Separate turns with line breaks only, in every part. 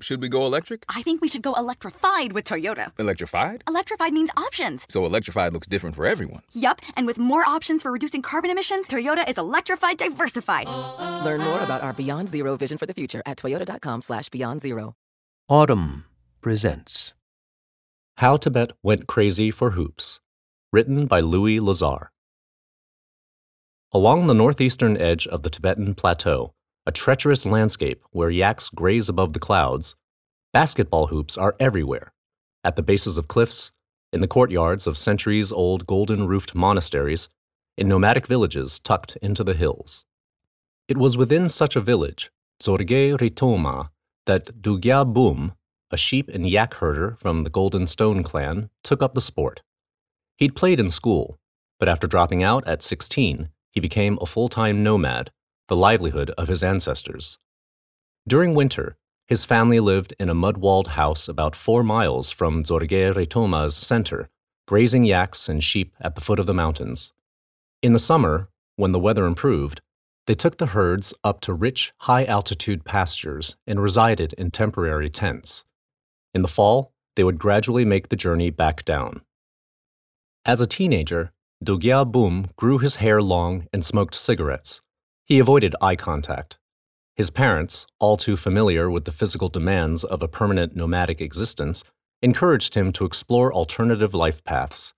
Should we go electric?
I think we should go electrified with Toyota.
Electrified?
Electrified means options.
So electrified looks different for everyone.
Yup, and with more options for reducing carbon emissions, Toyota is electrified diversified.
Learn more about our Beyond Zero vision for the future at toyota.com slash beyond zero.
Audm presents
How Tibet Went Crazy for Hoops, written by Louie Lazar. Along the northeastern edge of the Tibetan Plateau, a treacherous landscape where yaks graze above the clouds, basketball hoops are everywhere at the bases of cliffs, in the courtyards of centuries old golden roofed monasteries, in nomadic villages tucked into the hills. It was within such a village, Zorge Ritoma, that Dugya Bum, a sheep and yak herder from the Golden Stone clan, took up the sport. He'd played in school, but after dropping out at 16, he became a full time nomad the livelihood of his ancestors. During winter, his family lived in a mud walled house about four miles from Zorge Ritoma's center, grazing yaks and sheep at the foot of the mountains. In the summer, when the weather improved, they took the herds up to rich, high altitude pastures and resided in temporary tents. In the fall, they would gradually make the journey back down. As a teenager, Dugya Bum grew his hair long and smoked cigarettes, he avoided eye contact. His parents, all too familiar with the physical demands of a permanent nomadic existence, encouraged him to explore alternative life paths.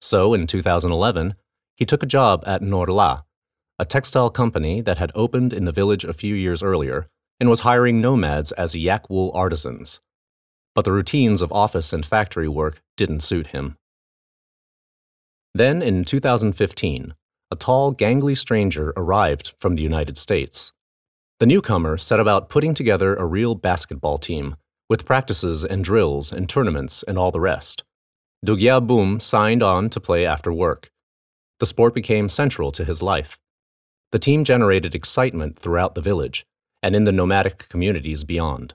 So, in 2011, he took a job at Norlha, a textile company that had opened in the village a few years earlier and was hiring nomads as yak wool artisans. But the routines of office and factory work didn't suit him. Then, in 2015, a tall, gangly stranger arrived from the United States. The newcomer set about putting together a real basketball team, with practices and drills and tournaments and all the rest. Dugya Bum signed on to play after work. The sport became central to his life. The team generated excitement throughout the village and in the nomadic communities beyond.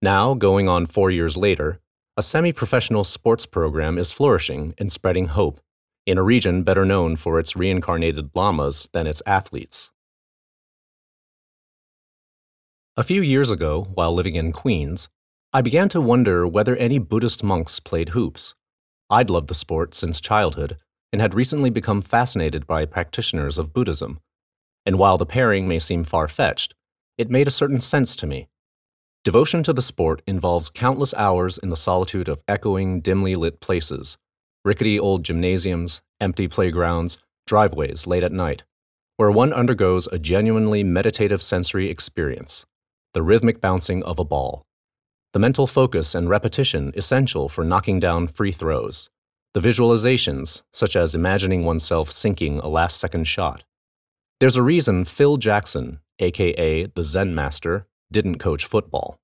Now, going on four years later, a semi professional sports program is flourishing and spreading hope in a region better known for its reincarnated lamas than its athletes. A few years ago, while living in Queens, I began to wonder whether any Buddhist monks played hoops. I'd loved the sport since childhood and had recently become fascinated by practitioners of Buddhism. And while the pairing may seem far fetched, it made a certain sense to me. Devotion to the sport involves countless hours in the solitude of echoing, dimly lit places, rickety old gymnasiums, empty playgrounds, driveways late at night, where one undergoes a genuinely meditative sensory experience the rhythmic bouncing of a ball, the mental focus and repetition essential for knocking down free throws, the visualizations, such as imagining oneself sinking a last second shot. There's a reason Phil Jackson, aka the Zen Master, didn't coach football.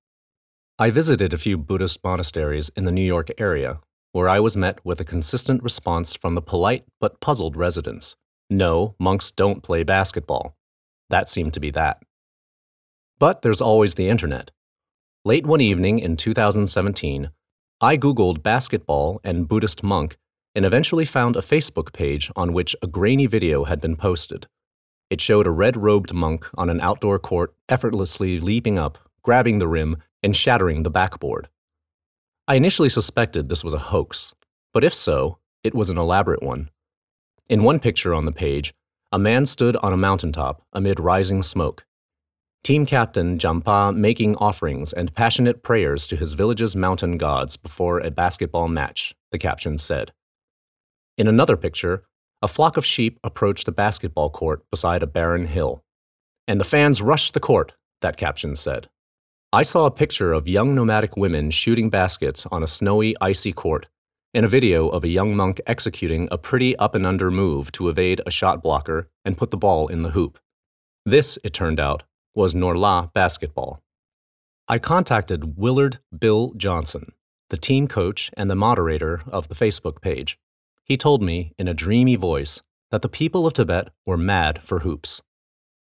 I visited a few Buddhist monasteries in the New York area where I was met with a consistent response from the polite but puzzled residents No, monks don't play basketball. That seemed to be that. But there's always the internet. Late one evening in 2017, I Googled basketball and Buddhist monk and eventually found a Facebook page on which a grainy video had been posted. It showed a red robed monk on an outdoor court effortlessly leaping up, grabbing the rim, and shattering the backboard. I initially suspected this was a hoax, but if so, it was an elaborate one. In one picture on the page, a man stood on a mountaintop amid rising smoke. Team captain Jampa making offerings and passionate prayers to his village's mountain gods before a basketball match, the caption said. In another picture, a flock of sheep approached a basketball court beside a barren hill. And the fans rushed the court, that caption said. I saw a picture of young nomadic women shooting baskets on a snowy, icy court, and a video of a young monk executing a pretty up and under move to evade a shot blocker and put the ball in the hoop. This, it turned out, was Norlha basketball. I contacted Willard Bill Johnson, the team coach and the moderator of the Facebook page. He told me, in a dreamy voice, that the people of Tibet were mad for hoops.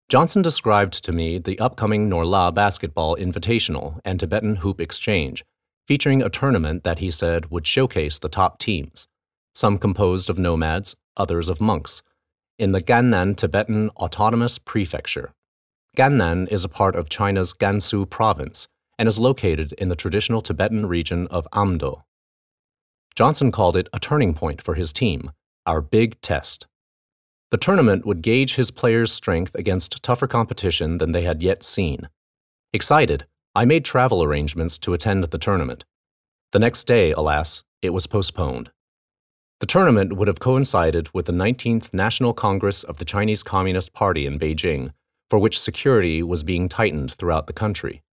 Johnson described to me the upcoming Norlha Basketball Invitational and Tibetan Hoop Exchange, featuring a tournament that he said would showcase the top teams, some composed of nomads, others of monks, in the Gannan Tibetan Autonomous Prefecture. Gannan is a part of China's Gansu province and is located in the traditional Tibetan region of Amdo. Johnson called it a turning point for his team, our big test. The tournament would gauge his players' strength against tougher competition than they had yet seen. Excited, I made travel arrangements to attend the tournament. The next day, alas, it was postponed. The tournament would have coincided with the 19th National Congress of the Chinese Communist Party in Beijing, for which security was being tightened throughout the country.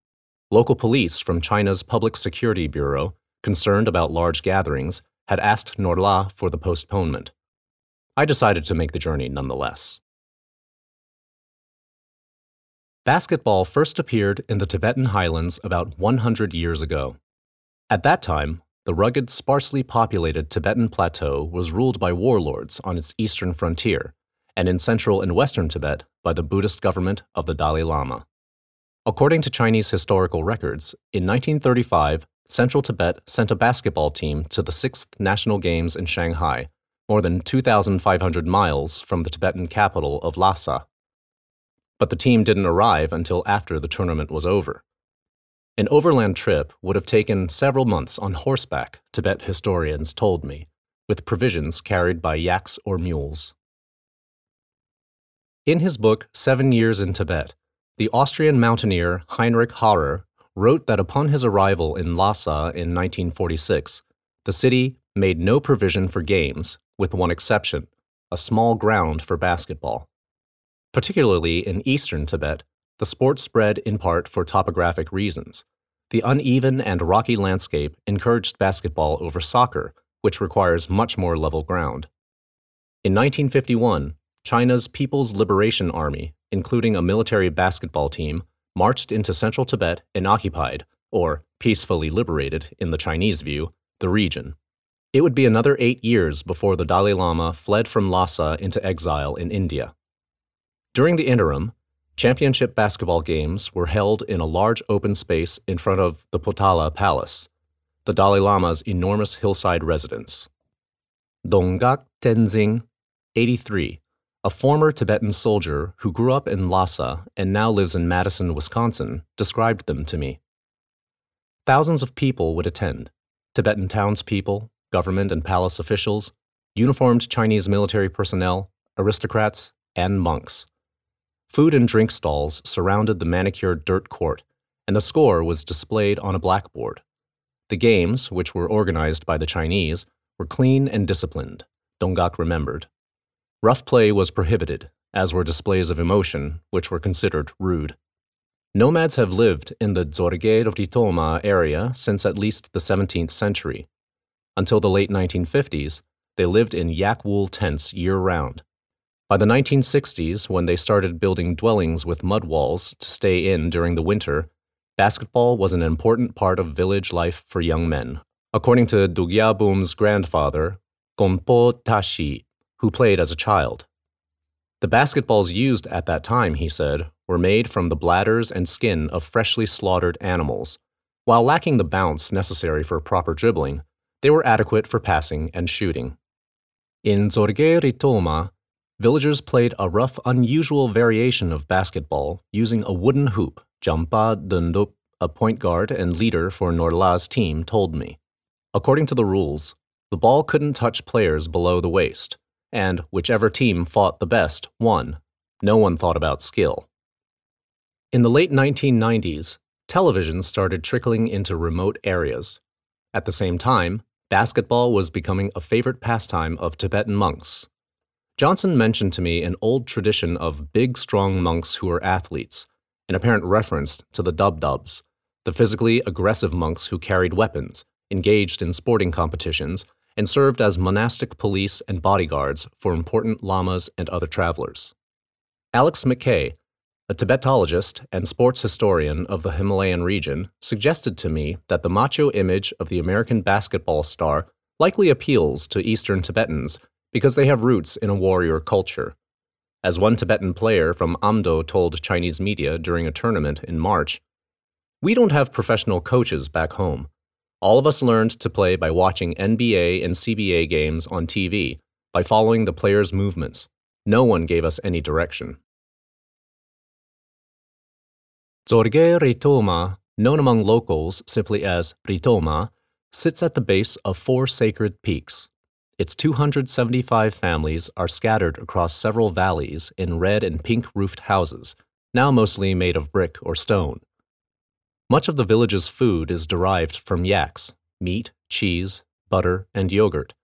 Local police from China's Public Security Bureau, concerned about large gatherings, had asked Norlha for the postponement. I decided to make the journey nonetheless. Basketball first appeared in the Tibetan highlands about 100 years ago. At that time, the rugged, sparsely populated Tibetan plateau was ruled by warlords on its eastern frontier, and in central and western Tibet by the Buddhist government of the Dalai Lama. According to Chinese historical records, in 1935, Central Tibet sent a basketball team to the 6th National Games in Shanghai, more than 2,500 miles from the Tibetan capital of Lhasa. But the team didn't arrive until after the tournament was over. An overland trip would have taken several months on horseback, Tibet historians told me, with provisions carried by yaks or mules. In his book, Seven Years in Tibet, the Austrian mountaineer Heinrich Harrer wrote that upon his arrival in Lhasa in 1946, the city made no provision for games, with one exception a small ground for basketball. Particularly in eastern Tibet, the sport spread in part for topographic reasons. The uneven and rocky landscape encouraged basketball over soccer, which requires much more level ground. In 1951, China's People's Liberation Army, including a military basketball team, marched into central Tibet and occupied, or peacefully liberated in the Chinese view, the region. It would be another eight years before the Dalai Lama fled from Lhasa into exile in India. During the interim, Championship basketball games were held in a large open space in front of the Potala Palace, the Dalai Lama's enormous hillside residence. Donggak Tenzing, 83, a former Tibetan soldier who grew up in Lhasa and now lives in Madison, Wisconsin, described them to me. Thousands of people would attend Tibetan townspeople, government and palace officials, uniformed Chinese military personnel, aristocrats, and monks. Food and drink stalls surrounded the manicured dirt court, and the score was displayed on a blackboard. The games, which were organized by the Chinese, were clean and disciplined, Dongak remembered. Rough play was prohibited, as were displays of emotion, which were considered rude. Nomads have lived in the Dzorge Ritoma area since at least the 17th century. Until the late 1950s, they lived in yak wool tents year round, by the 1960s, when they started building dwellings with mud walls to stay in during the winter, basketball was an important part of village life for young men, according to Dugyabum's grandfather, Gompo Tashi, who played as a child. The basketballs used at that time, he said, were made from the bladders and skin of freshly slaughtered animals. While lacking the bounce necessary for proper dribbling, they were adequate for passing and shooting. In Dzorge Ritoma, villagers played a rough, unusual variation of basketball using a wooden hoop, Jampa Dundup, a point guard and leader for Norlha's team, told me. According to the rules, the ball couldn't touch players below the waist, and whichever team fought the best won. No one thought about skill. In the late 1990s, television started trickling into remote areas. At the same time, basketball was becoming a favorite pastime of Tibetan monks Johnson mentioned to me an old tradition of big, strong monks who were athletes, an apparent reference to the Dob Dobs, the physically aggressive monks who carried weapons, engaged in sporting competitions, and served as monastic police and bodyguards for important lamas and other travelers. Alex McKay, a Tibetologist and sports historian of the Himalayan region, suggested to me that the macho image of the American basketball star likely appeals to Eastern Tibetans because they have roots in a warrior culture. As one Tibetan player from Amdo told Chinese media during a tournament in March, we don't have professional coaches back home. All of us learned to play by watching NBA and CBA games on TV, by following the players' movements. No one gave us any direction. Dzorge Ritoma known among locals simply as Ritoma, sits at the base of four sacred peaks. Its 275 families are scattered across several valleys in red and pink roofed houses, now mostly made of brick or stone. Much of the village's food is derived from yaks, meat, cheese, butter, and yogurt,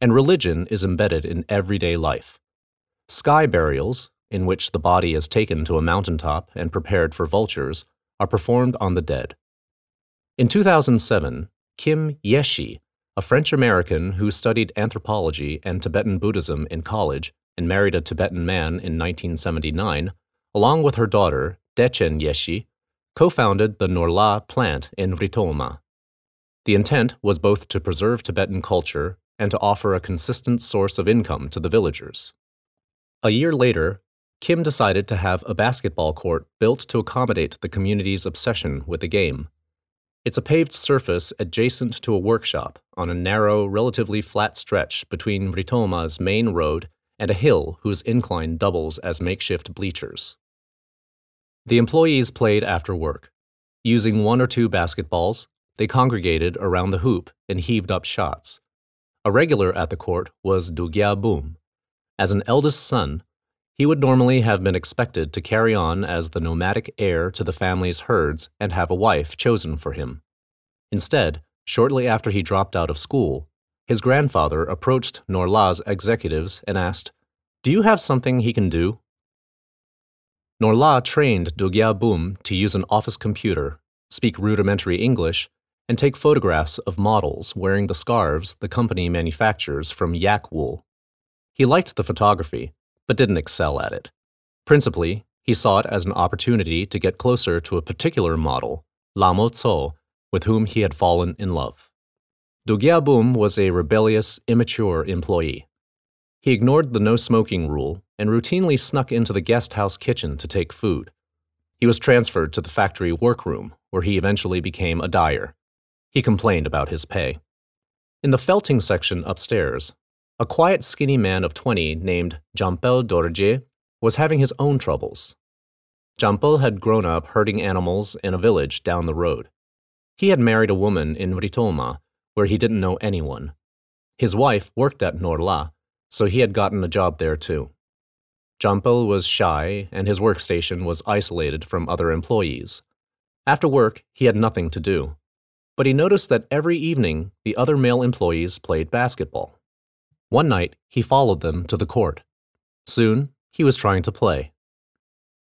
and religion is embedded in everyday life. Sky burials, in which the body is taken to a mountaintop and prepared for vultures, are performed on the dead. In 2007, Kim Yeshi, a French American who studied anthropology and Tibetan Buddhism in college and married a Tibetan man in 1979, along with her daughter, Dechen Yeshi, co founded the Norlha plant in Ritoma. The intent was both to preserve Tibetan culture and to offer a consistent source of income to the villagers. A year later, Kim decided to have a basketball court built to accommodate the community's obsession with the game. It's a paved surface adjacent to a workshop on a narrow, relatively flat stretch between Ritoma's main road and a hill whose incline doubles as makeshift bleachers. The employees played after work. Using one or two basketballs, they congregated around the hoop and heaved up shots. A regular at the court was Dugya Bum. As an eldest son, he would normally have been expected to carry on as the nomadic heir to the family's herds and have a wife chosen for him. Instead, shortly after he dropped out of school, his grandfather approached Norlha's executives and asked, Do you have something he can do? Norlha trained Dugya Bum to use an office computer, speak rudimentary English, and take photographs of models wearing the scarves the company manufactures from yak wool. He liked the photography, but didn't excel at it. Principally, he saw it as an opportunity to get closer to a particular model, Lamo Tso, with whom he had fallen in love. Dugya Bum was a rebellious, immature employee. He ignored the no smoking rule and routinely snuck into the guest house kitchen to take food. He was transferred to the factory workroom, where he eventually became a dyer. He complained about his pay. In the felting section upstairs, a quiet, skinny man of 20 named Jampel Dorje was having his own troubles. Jampel had grown up herding animals in a village down the road. He had married a woman in Ritoma, where he didn't know anyone. His wife worked at Norlha, so he had gotten a job there too. Jampel was shy, and his workstation was isolated from other employees. After work, he had nothing to do. But he noticed that every evening, the other male employees played basketball. One night, he followed them to the court. Soon, he was trying to play.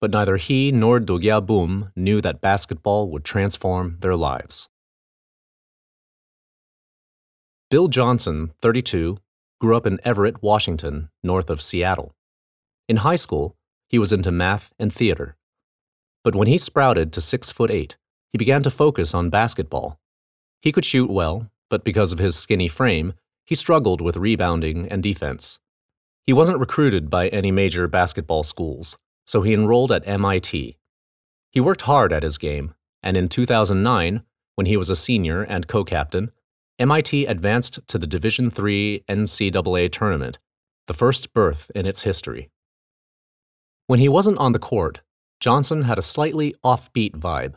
But neither he nor Dugya Bum knew that basketball would transform their lives. Bill Johnson, 32, grew up in Everett, Washington, north of Seattle. In high school, he was into math and theater. But when he sprouted to six foot eight, he began to focus on basketball. He could shoot well, but because of his skinny frame, he struggled with rebounding and defense. He wasn't recruited by any major basketball schools, so he enrolled at MIT. He worked hard at his game, and in 2009, when he was a senior and co captain, MIT advanced to the Division III NCAA tournament, the first berth in its history. When he wasn't on the court, Johnson had a slightly offbeat vibe.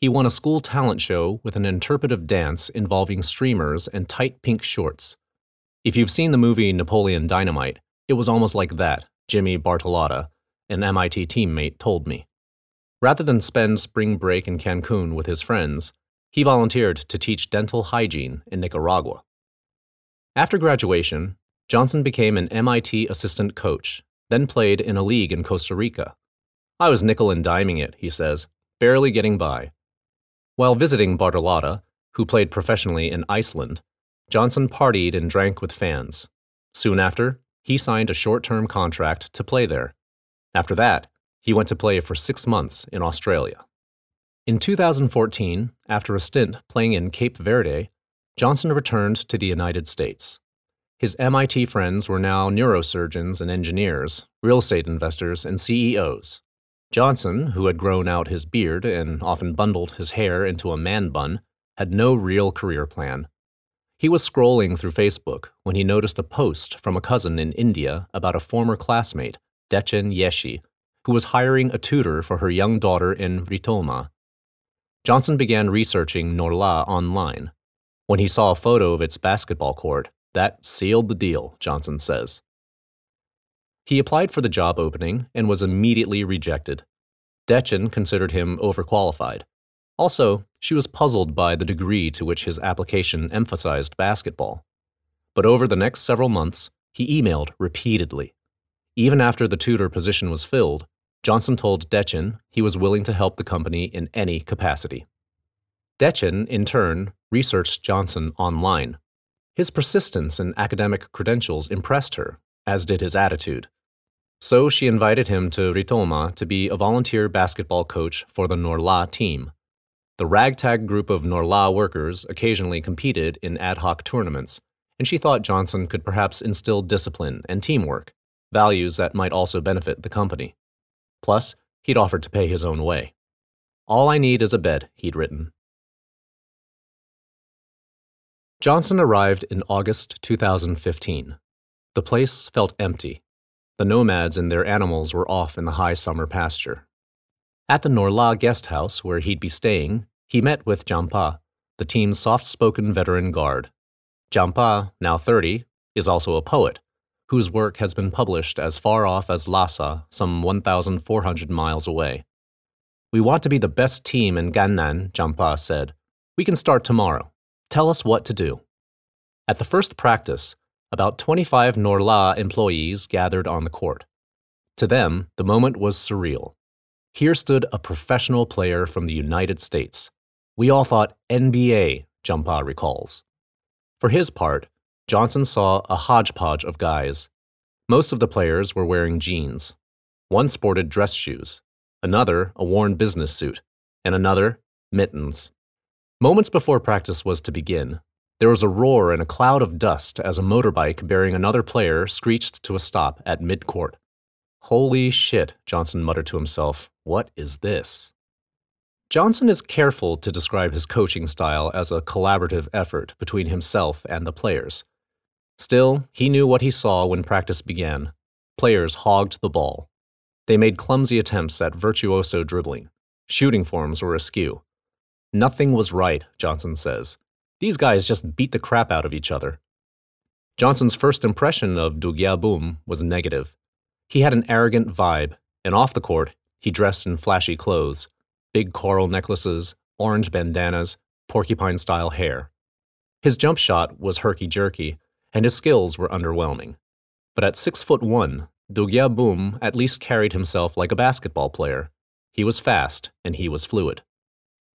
He won a school talent show with an interpretive dance involving streamers and tight pink shorts. If you've seen the movie Napoleon Dynamite, it was almost like that, Jimmy Bartolotta, an MIT teammate, told me. Rather than spend spring break in Cancun with his friends, he volunteered to teach dental hygiene in Nicaragua. After graduation, Johnson became an MIT assistant coach, then played in a league in Costa Rica. I was nickel and diming it, he says, barely getting by. While visiting Bartolotta, who played professionally in Iceland, Johnson partied and drank with fans. Soon after, he signed a short term contract to play there. After that, he went to play for six months in Australia. In 2014, after a stint playing in Cape Verde, Johnson returned to the United States. His MIT friends were now neurosurgeons and engineers, real estate investors, and CEOs. Johnson, who had grown out his beard and often bundled his hair into a man bun, had no real career plan. He was scrolling through Facebook when he noticed a post from a cousin in India about a former classmate, Dechen Yeshi, who was hiring a tutor for her young daughter in Ritoma. Johnson began researching Norlha online. When he saw a photo of its basketball court, that sealed the deal, Johnson says. He applied for the job opening and was immediately rejected. Dechen considered him overqualified. Also, she was puzzled by the degree to which his application emphasized basketball. But over the next several months, he emailed repeatedly. Even after the tutor position was filled, Johnson told Dechen he was willing to help the company in any capacity. Dechen, in turn, researched Johnson online. His persistence and academic credentials impressed her, as did his attitude. So she invited him to Ritoma to be a volunteer basketball coach for the Norlha team. The ragtag group of Norlha workers occasionally competed in ad hoc tournaments, and she thought Johnson could perhaps instill discipline and teamwork, values that might also benefit the company. Plus, he'd offered to pay his own way. All I need is a bed, he'd written. Johnson arrived in August 2015. The place felt empty. The nomads and their animals were off in the high summer pasture. At the Norlha guest house where he'd be staying, he met with Jampa, the team's soft spoken veteran guard. Jampa, now 30, is also a poet, whose work has been published as far off as Lhasa, some 1,400 miles away. We want to be the best team in Gannan, Jampa said. We can start tomorrow. Tell us what to do. At the first practice, about 25 Norlha employees gathered on the court. To them, the moment was surreal. Here stood a professional player from the United States. We all thought NBA, Jampa recalls. For his part, Johnson saw a hodgepodge of guys. Most of the players were wearing jeans. One sported dress shoes, another a worn business suit, and another mittens. Moments before practice was to begin, there was a roar and a cloud of dust as a motorbike bearing another player screeched to a stop at midcourt. Holy shit, Johnson muttered to himself. What is this? Johnson is careful to describe his coaching style as a collaborative effort between himself and the players. Still, he knew what he saw when practice began. Players hogged the ball. They made clumsy attempts at virtuoso dribbling. Shooting forms were askew. Nothing was right, Johnson says. These guys just beat the crap out of each other. Johnson's first impression of Dugya Bum was negative. He had an arrogant vibe, and off the court, he dressed in flashy clothes big coral necklaces, orange bandanas, porcupine style hair. His jump shot was herky jerky, and his skills were underwhelming. But at six foot one, Dugya Bum at least carried himself like a basketball player. He was fast, and he was fluid.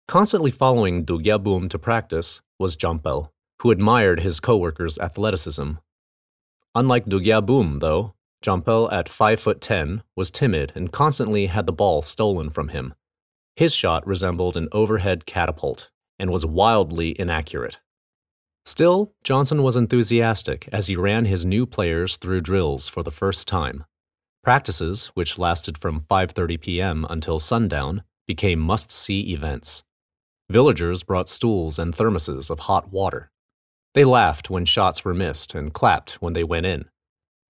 Constantly following Dugya Bum to practice was Jampel, who admired his coworkers' athleticism. Unlike Dugya Bum, though, Jampel at 5 foot 10 was timid and constantly had the ball stolen from him. His shot resembled an overhead catapult and was wildly inaccurate. Still, Johnson was enthusiastic as he ran his new players through drills for the first time. Practices, which lasted from 5:30 p.m. until sundown, became must-see events. Villagers brought stools and thermoses of hot water. They laughed when shots were missed and clapped when they went in.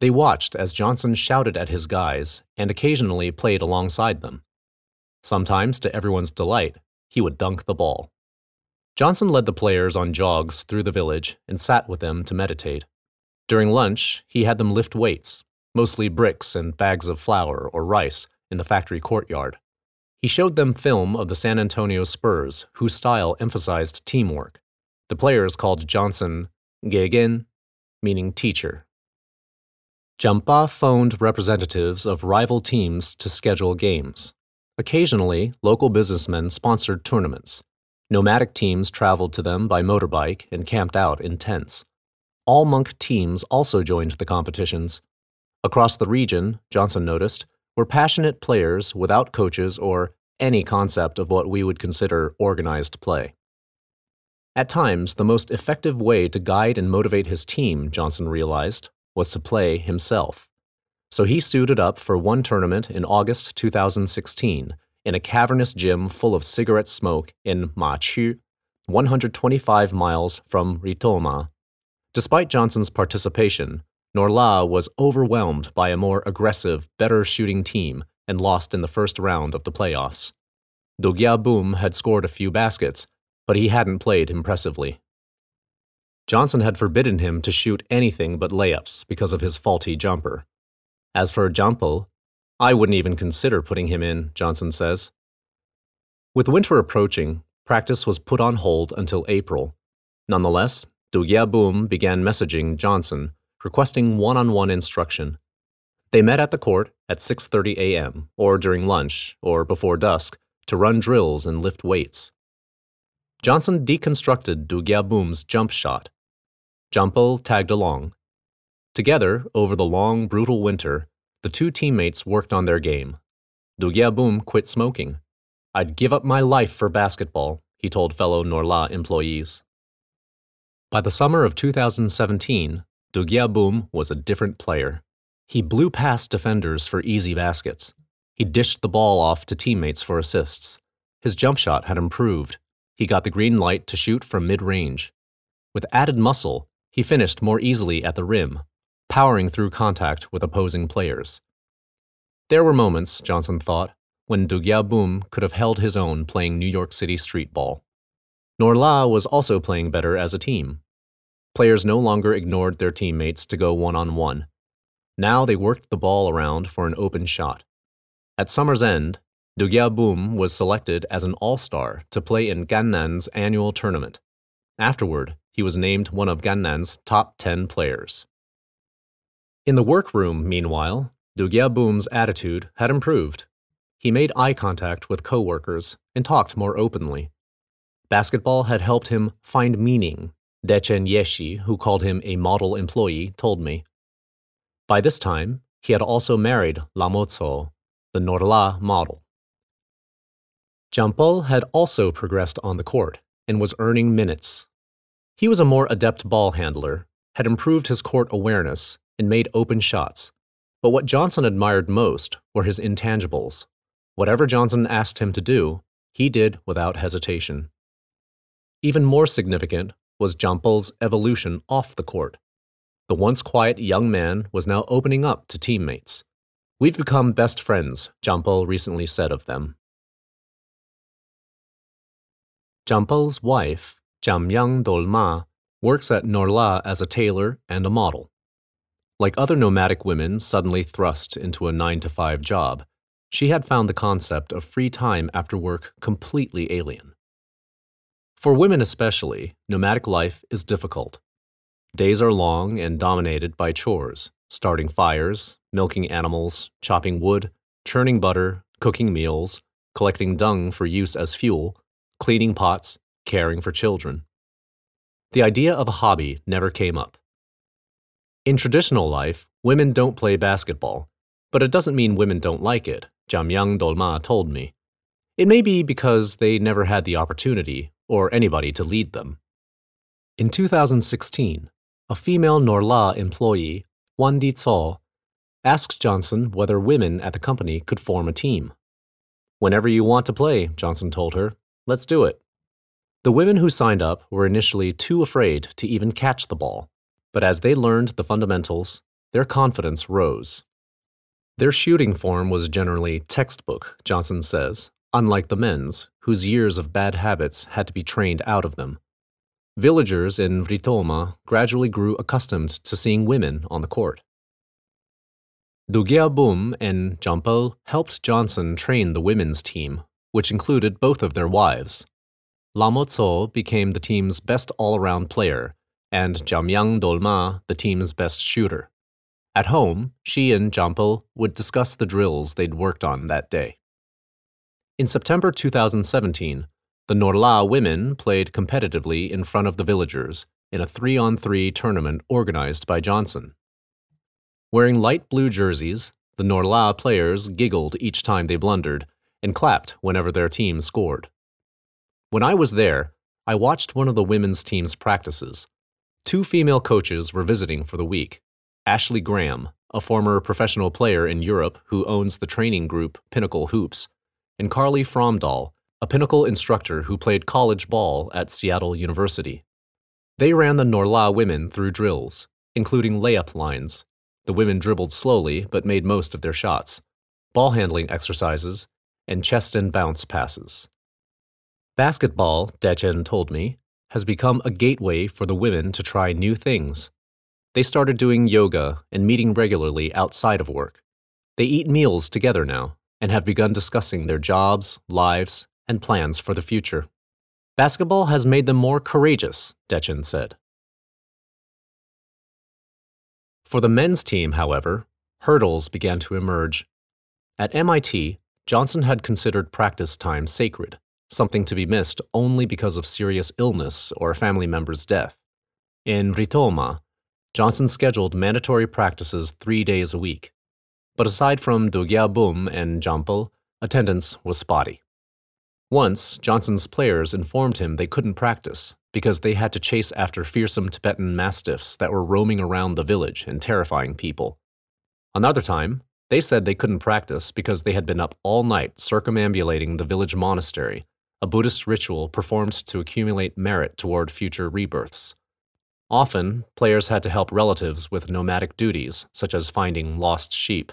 They watched as Johnson shouted at his guys and occasionally played alongside them. Sometimes, to everyone's delight, he would dunk the ball. Johnson led the players on jogs through the village and sat with them to meditate. During lunch, he had them lift weights, mostly bricks and bags of flour or rice, in the factory courtyard. He showed them film of the San Antonio Spurs, whose style emphasized teamwork. The players called Johnson Gegen, meaning teacher. Jampa phoned representatives of rival teams to schedule games. Occasionally, local businessmen sponsored tournaments. Nomadic teams traveled to them by motorbike and camped out in tents. All monk teams also joined the competitions. Across the region, Johnson noticed, were passionate players without coaches or any concept of what we would consider organized play. At times, the most effective way to guide and motivate his team, Johnson realized, was to play himself. So he suited up for one tournament in August 2016 in a cavernous gym full of cigarette smoke in Machu, 125 miles from Ritoma. Despite Johnson's participation, Norlha was overwhelmed by a more aggressive, better shooting team and lost in the first round of the playoffs. Dugya Bum had scored a few baskets, but he hadn't played impressively. Johnson had forbidden him to shoot anything but layups because of his faulty jumper. As for Jampel, I wouldn't even consider putting him in, Johnson says. With winter approaching, practice was put on hold until April. Nonetheless, Dugya Bum began messaging Johnson, requesting one-on-one instruction. They met at the court at 6:30 a.m. or during lunch or before dusk to run drills and lift weights. Johnson deconstructed Dugya Bum's jump shot. Jampel tagged along. Together, over the long, brutal winter, the two teammates worked on their game. Dugya Bum quit smoking. I'd give up my life for basketball, he told fellow Norlha employees. By the summer of 2017, Dugya Bum was a different player. He blew past defenders for easy baskets. He dished the ball off to teammates for assists. His jump shot had improved. He got the green light to shoot from mid range. With added muscle, he finished more easily at the rim, powering through contact with opposing players. There were moments, Johnson thought, when Dugya Bum could have held his own playing New York City street ball. Norlha was also playing better as a team. Players no longer ignored their teammates to go one on one. Now they worked the ball around for an open shot. At summer's end, Dugya Bum was selected as an all star to play in Gannan's annual tournament. Afterward, he was named one of Gannan's top 10 players. In the workroom, meanwhile, Dugya Bum's attitude had improved. He made eye contact with coworkers and talked more openly. Basketball had helped him find meaning, Dechen Yeshi, who called him a model employee, told me. By this time, he had also married Lamotso, the Norlha model. Jampel had also progressed on the court and was earning minutes. He was a more adept ball handler, had improved his court awareness, and made open shots. But what Johnson admired most were his intangibles. Whatever Johnson asked him to do, he did without hesitation. Even more significant was Jampel's evolution off the court. The once quiet young man was now opening up to teammates. We've become best friends, Jampel recently said of them. Jampel's wife, Jamyang Dolma, works at Norlha as a tailor and a model. Like other nomadic women suddenly thrust into a 9 to 5 job, she had found the concept of free time after work completely alien. For women especially, nomadic life is difficult. Days are long and dominated by chores, starting fires, milking animals, chopping wood, churning butter, cooking meals, collecting dung for use as fuel, cleaning pots, caring for children. The idea of a hobby never came up. In traditional life, women don't play basketball, but it doesn't mean women don't like it, Jamyang Dolma told me. It may be because they never had the opportunity or anybody to lead them. In 2016, a female Norlha employee, Wan Di Tso, asked Johnson whether women at the company could form a team. Whenever you want to play, Johnson told her, let's do it. The women who signed up were initially too afraid to even catch the ball, but as they learned the fundamentals, their confidence rose. Their shooting form was generally textbook, Johnson says, unlike the men's, whose years of bad habits had to be trained out of them. Villagers in Ritoma gradually grew accustomed to seeing women on the court. Dugya Bum and Jampel helped Johnson train the women's team, which included both of their wives. Lamotso became the team's best all around player, and Jamyang Dolma the team's best shooter. At home, she and Jampel would discuss the drills they'd worked on that day. In September 2017, the Norlha women played competitively in front of the villagers in a three on three tournament organized by Johnson. Wearing light blue jerseys, the Norlha players giggled each time they blundered and clapped whenever their team scored. When I was there, I watched one of the women's team's practices. Two female coaches were visiting for the week Ashley Graham, a former professional player in Europe who owns the training group Pinnacle Hoops, and Carly Fromdahl, a Pinnacle instructor who played college ball at Seattle University. They ran the Norlha women through drills, including layup lines. The women dribbled slowly but made most of their shots, ball handling exercises, and chest and bounce passes. Basketball, Dechen told me, has become a gateway for the women to try new things. They started doing yoga and meeting regularly outside of work. They eat meals together now and have begun discussing their jobs, lives, and plans for the future. Basketball has made them more courageous, Dechen said. For the men's team, however, hurdles began to emerge. At MIT, Johnson had considered practice time sacred, something to be missed only because of serious illness or a family member's death. In Ritoma, Johnson scheduled mandatory practices three days a week. But aside from Dugya Bum and Jampel, attendance was spotty. Once, Johnson's players informed him they couldn't practice because they had to chase after fearsome Tibetan mastiffs that were roaming around the village and terrifying people. Another time, they said they couldn't practice because they had been up all night circumambulating the village monastery, a Buddhist ritual performed to accumulate merit toward future rebirths. Often, players had to help relatives with nomadic duties, such as finding lost sheep.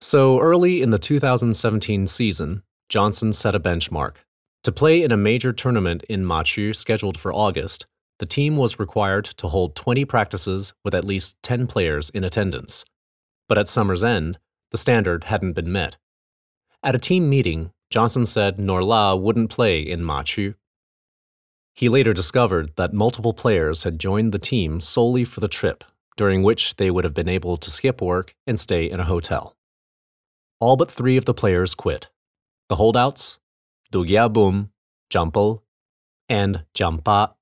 So, early in the 2017 season, Johnson set a benchmark. To play in a major tournament in Machu scheduled for August, the team was required to hold 20 practices with at least 10 players in attendance. But at summer's end, the standard hadn't been met. At a team meeting, Johnson said Norlha wouldn't play in Machu. He later discovered that multiple players had joined the team solely for the trip, during which they would have been able to skip work and stay in a hotel. All but three of the players quit. The holdouts, Dugyabum, Jampel, and Jampa.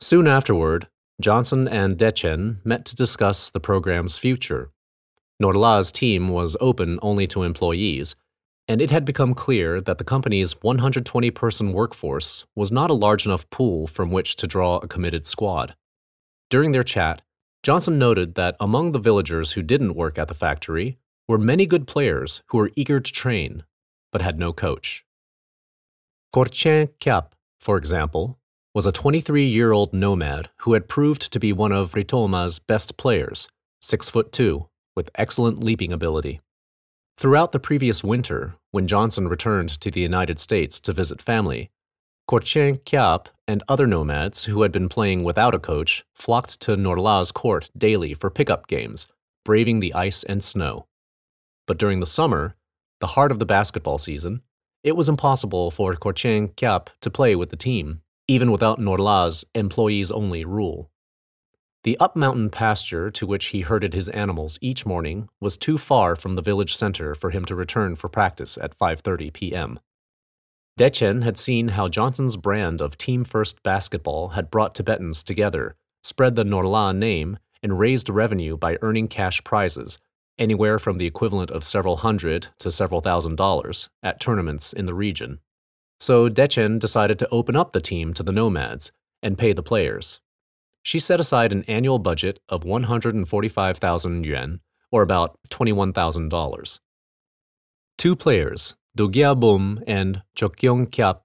Soon afterward, Johnson and Dechen met to discuss the program's future. Norlha's team was open only to employees, and it had become clear that the company's 120 person workforce was not a large enough pool from which to draw a committed squad. During their chat, Johnson noted that among the villagers who didn't work at the factory were many good players who were eager to train but had no coach. Korchen Kyap, for example, was a 23 year old nomad who had proved to be one of Ritoma's best players, 6 foot 2, with excellent leaping ability. Throughout the previous winter, when Johnson returned to the United States to visit family, Korchen Kyap and other nomads who had been playing without a coach flocked to Norlha's court daily for pickup games, braving the ice and snow. But during the summer, the heart of the basketball season, it was impossible for Korchen Kyap to play with the team, even without Norlha's employees only rule. The up mountain pasture to which he herded his animals each morning was too far from the village center for him to return for practice at 5:30 p.m. Dechen had seen how Johnson's brand of team first basketball had brought Tibetans together, spread the Norlha name, and raised revenue by earning cash prizes anywhere from the equivalent of several hundred to several thousand dollars, at tournaments in the region. So Dechen decided to open up the team to the nomads and pay the players. She set aside an annual budget of 145,000 yuan, or about $21,000. Two players, Bum and Chokyong Kyap,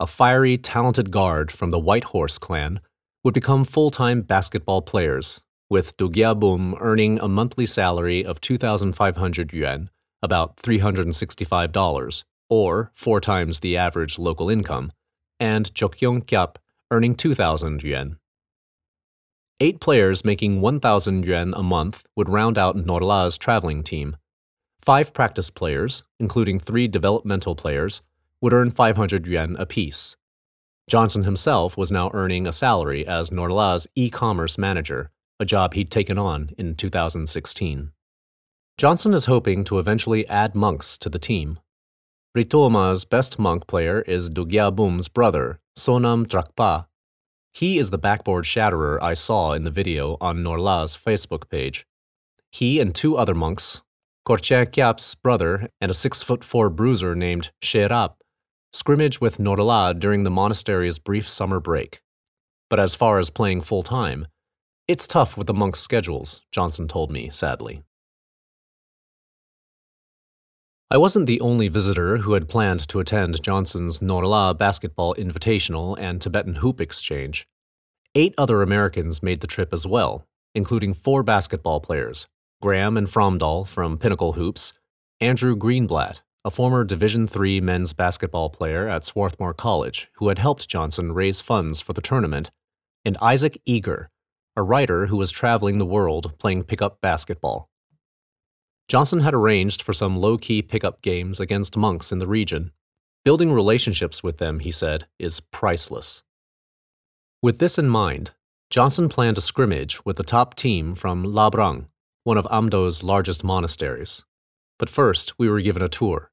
a fiery, talented guard from the White Horse clan, would become full time basketball players with Bum earning a monthly salary of 2,500 yuan, about $365, or four times the average local income, and Chokyong Kyap earning 2,000 yuan. Eight players making 1,000 yuan a month would round out Norlha's traveling team. Five practice players, including three developmental players, would earn 500 yuan apiece. Johnson himself was now earning a salary as Norlha's e commerce manager, a job he'd taken on in 2016. Johnson is hoping to eventually add monks to the team. Ritoma's best monk player is Dugya Bum's brother, Sonam Drakpa. He is the backboard shatterer I saw in the video on Norlha's Facebook page. He and two other monks, Korchen Kyap's brother and a 6 foot 4 bruiser named Sherap, scrimmage with Norlha during the monastery's brief summer break. But as far as playing full time, it's tough with the monks' schedules, Johnson told me, sadly. I wasn't the only visitor who had planned to attend Johnson's Norlha Basketball Invitational and Tibetan Hoop Exchange. Eight other Americans made the trip as well, including four basketball players Graham and Fromdahl from Pinnacle Hoops, Andrew Greenblatt, a former Division III men's basketball player at Swarthmore College who had helped Johnson raise funds for the tournament, and Isaac Eager, a writer who was traveling the world playing pickup basketball. Johnson had arranged for some low key pickup games against monks in the region. Building relationships with them, he said, is priceless. With this in mind, Johnson planned a scrimmage with the top team from Labrang, one of Amdo's largest monasteries. But first, we were given a tour.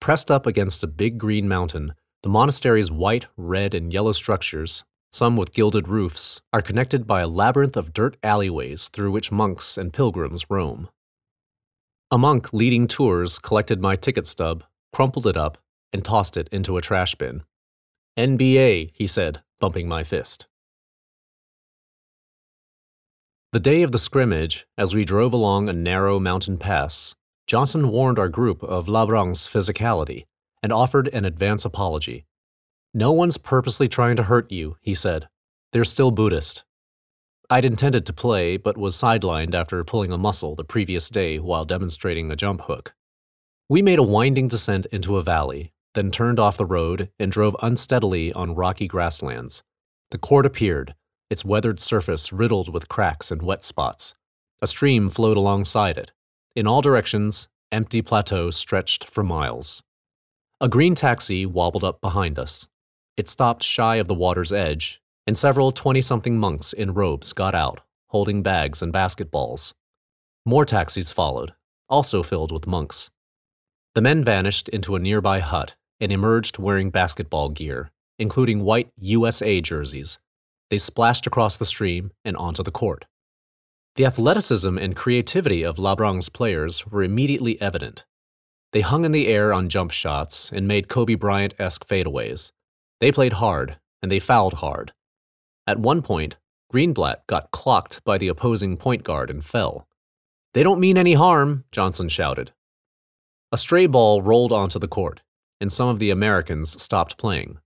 Pressed up against a big green mountain, the monastery's white, red, and yellow structures, some with gilded roofs, are connected by a labyrinth of dirt alleyways through which monks and pilgrims roam. A monk leading tours collected my ticket stub, crumpled it up, and tossed it into a trash bin. NBA, he said, thumping my fist. The day of the scrimmage, as we drove along a narrow mountain pass, Johnson warned our group of Labrang's physicality and offered an advance apology. No one's purposely trying to hurt you, he said. They're still Buddhist. I'd intended to play, but was sidelined after pulling a muscle the previous day while demonstrating a jump hook. We made a winding descent into a valley, then turned off the road and drove unsteadily on rocky grasslands. The court appeared, its weathered surface riddled with cracks and wet spots. A stream flowed alongside it. In all directions, empty plateaus stretched for miles. A green taxi wobbled up behind us. It stopped shy of the water's edge, and several 20 something monks in robes got out, holding bags and basketballs. More taxis followed, also filled with monks. The men vanished into a nearby hut and emerged wearing basketball gear, including white USA jerseys. They splashed across the stream and onto the court. The athleticism and creativity of Labrang's players were immediately evident. They hung in the air on jump shots and made Kobe Bryant esque fadeaways. They played hard, and they fouled hard. At one point, Greenblatt got clocked by the opposing point guard and fell. They don't mean any harm, Johnson shouted. A stray ball rolled onto the court, and some of the Americans stopped playing.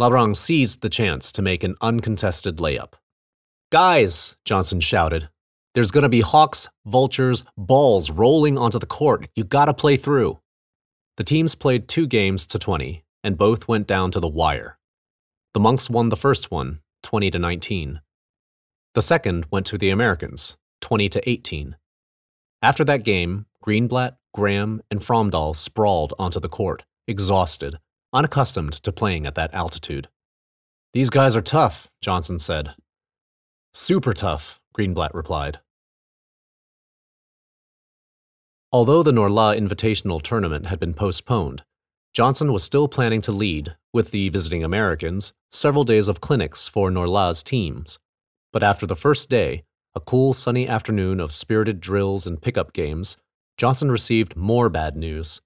Labrang seized the chance to make an uncontested layup. Guys, Johnson shouted, there's going to be hawks, vultures, balls rolling onto the court. You got to play through. The teams played two games to 20, and both went down to the wire. The Monks won the first one, 20 to 19. The second went to the Americans, 20 to 18. After that game, Greenblatt, Graham, and Fromdahl sprawled onto the court, exhausted, unaccustomed to playing at that altitude. These guys are tough, Johnson said. Super tough, Greenblatt replied. Although the Norlha Invitational Tournament had been postponed, Johnson was still planning to lead, with the visiting Americans, several days of clinics for Norlha's teams. But after the first day, a cool sunny afternoon of spirited drills and pickup games, Johnson received more bad news.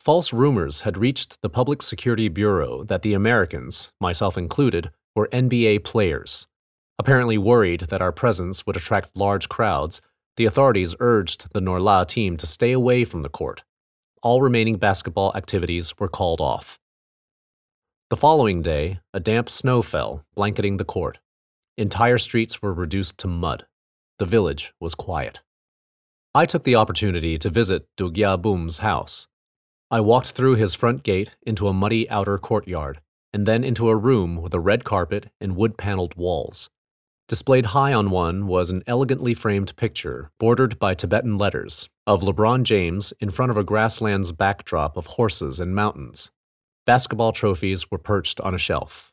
False rumors had reached the Public Security Bureau that the Americans, myself included, were NBA players. Apparently worried that our presence would attract large crowds, the authorities urged the Norlha team to stay away from the court. All remaining basketball activities were called off. The following day, a damp snow fell, blanketing the court. Entire streets were reduced to mud. The village was quiet. I took the opportunity to visit Du Bum's house. I walked through his front gate into a muddy outer courtyard, and then into a room with a red carpet and wood paneled walls. Displayed high on one was an elegantly framed picture, bordered by Tibetan letters, of LeBron James in front of a grassland's backdrop of horses and mountains. Basketball trophies were perched on a shelf.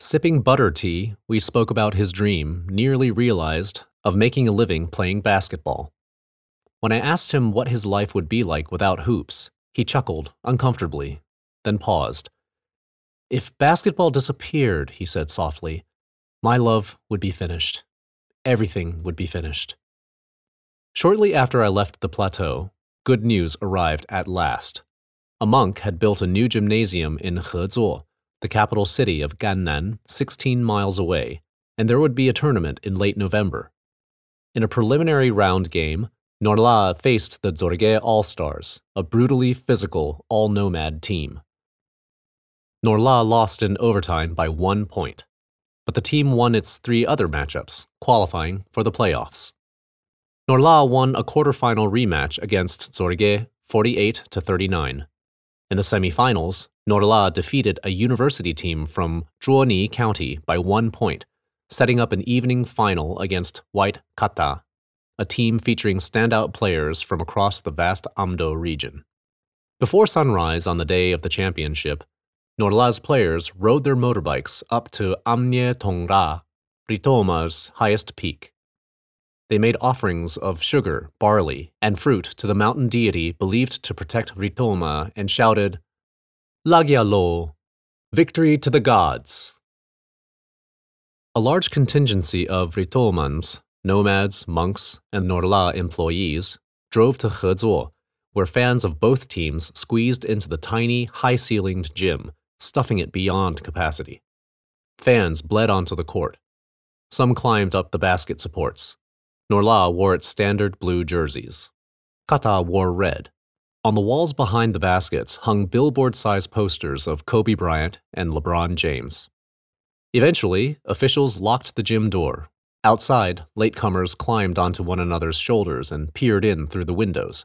Sipping butter tea, we spoke about his dream, nearly realized, of making a living playing basketball. When I asked him what his life would be like without hoops, he chuckled uncomfortably, then paused. If basketball disappeared, he said softly, my love would be finished. Everything would be finished. Shortly after I left the plateau, good news arrived at last. A monk had built a new gymnasium in Hezuo, the capital city of Gannan, 16 miles away, and there would be a tournament in late November. In a preliminary round game, Norlha faced the Zorge All Stars, a brutally physical, all nomad team. Norlha lost in overtime by one point but the team won its three other matchups, qualifying for the playoffs. Norlha won a quarterfinal rematch against Zorge 48 to 39. In the semifinals, Norlha defeated a university team from Zhuoni County by one point, setting up an evening final against White Kata, a team featuring standout players from across the vast Amdo region. Before sunrise on the day of the championship, Norlha's players rode their motorbikes up to Amnye Tongra, Ritoma's highest peak. They made offerings of sugar, barley, and fruit to the mountain deity believed to protect Ritoma and shouted, Lagya Lo, victory to the gods. A large contingency of Ritomans, nomads, monks, and Norlha employees drove to Hezuo, where fans of both teams squeezed into the tiny, high ceilinged gym, stuffing it beyond capacity. Fans bled onto the court. Some climbed up the basket supports. Norlha wore its standard blue jerseys. Kata wore red. On the walls behind the baskets hung billboard sized posters of Kobe Bryant and LeBron James. Eventually, officials locked the gym door. Outside, latecomers climbed onto one another's shoulders and peered in through the windows.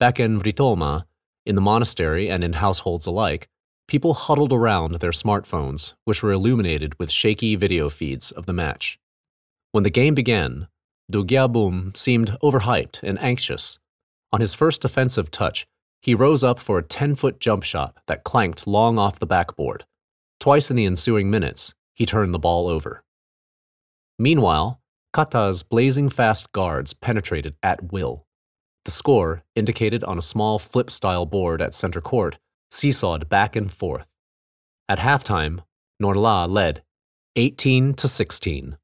Back in Ritoma, in the monastery and in households alike, people huddled around their smartphones, which were illuminated with shaky video feeds of the match. When the game began, Dugya Bum seemed overhyped and anxious. On his first offensive touch, he rose up for a 10 foot jump shot that clanked long off the backboard. Twice in the ensuing minutes, he turned the ball over. Meanwhile, Kata's blazing fast guards penetrated at will. The score, indicated on a small flip style board at center court, seesawed back and forth. At halftime, Norlha led 18 to 16.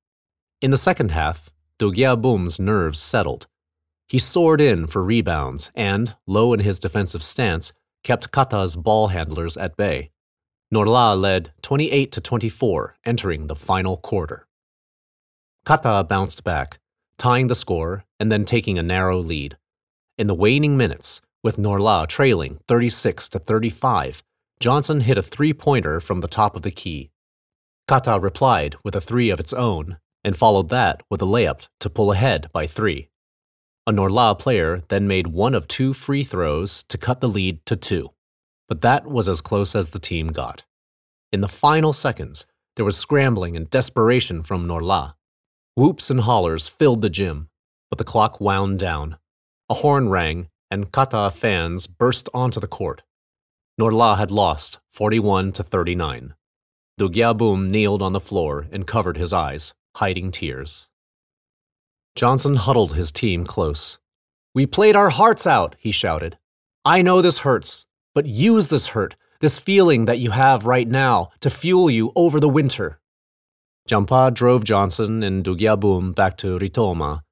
In the second half, Dugya Bum's nerves settled. He soared in for rebounds and, low in his defensive stance, kept Kata's ball handlers at bay. Norlha led 28 to 24 entering the final quarter. Kata bounced back, tying the score and then taking a narrow lead. In the waning minutes, with Norlha trailing 36 to 35, Johnson hit a three-pointer from the top of the key. Kata replied with a three of its own and followed that with a layup to pull ahead by 3. A Norlha player then made one of two free throws to cut the lead to 2. But that was as close as the team got. In the final seconds, there was scrambling and desperation from Norlha. Whoops and hollers filled the gym, but the clock wound down. A horn rang, and Kata fans burst onto the court. Norlha had lost 41 to 39. Dugya Bum kneeled on the floor and covered his eyes, hiding tears. Johnson huddled his team close. We played our hearts out, he shouted. I know this hurts, but use this hurt, this feeling that you have right now, to fuel you over the winter. Jampa drove Johnson and Dugya Bum back to Ritoma.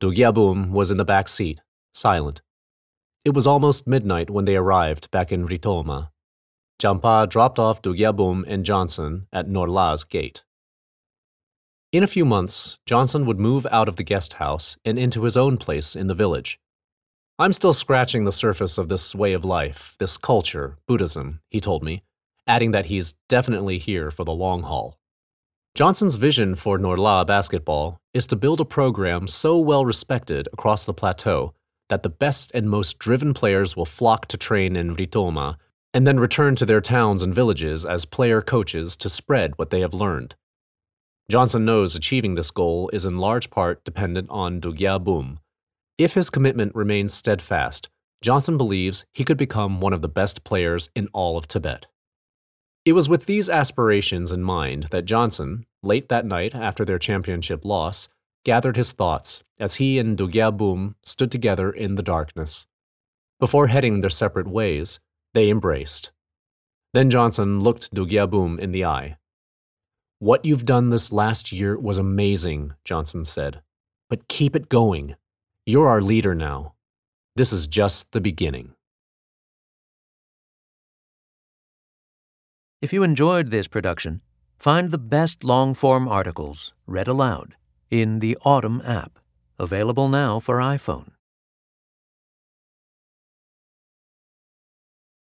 Dugya Bum was in the back seat, silent. It was almost midnight when they arrived back in Ritoma. Jampa dropped off Dugya Bum and Johnson at Norlha's gate. In a few months, Johnson would move out of the guest house and into his own place in the village. I'm still scratching the surface of this way of life, this culture, Buddhism, he told me, adding that he's definitely here for the long haul. Johnson's vision for Norlha basketball is to build a program so well respected across the plateau that the best and most driven players will flock to train in Ritoma and then return to their towns and villages as player coaches to spread what they have learned. Johnson knows achieving this goal is in large part dependent on Dugya Bum. If his commitment remains steadfast, Johnson believes he could become one of the best players in all of Tibet. It was with these aspirations in mind that Johnson, late that night after their championship loss, gathered his thoughts as he and Dugya Bum stood together in the darkness. Before heading their separate ways, they embraced. Then Johnson looked Dugya Bum in the eye. What you've done this last year was amazing, Johnson said. But keep it going. You're our leader now. This is just the beginning.
If you enjoyed this production, find the best long form articles read aloud in the Audm app, available now for iPhone.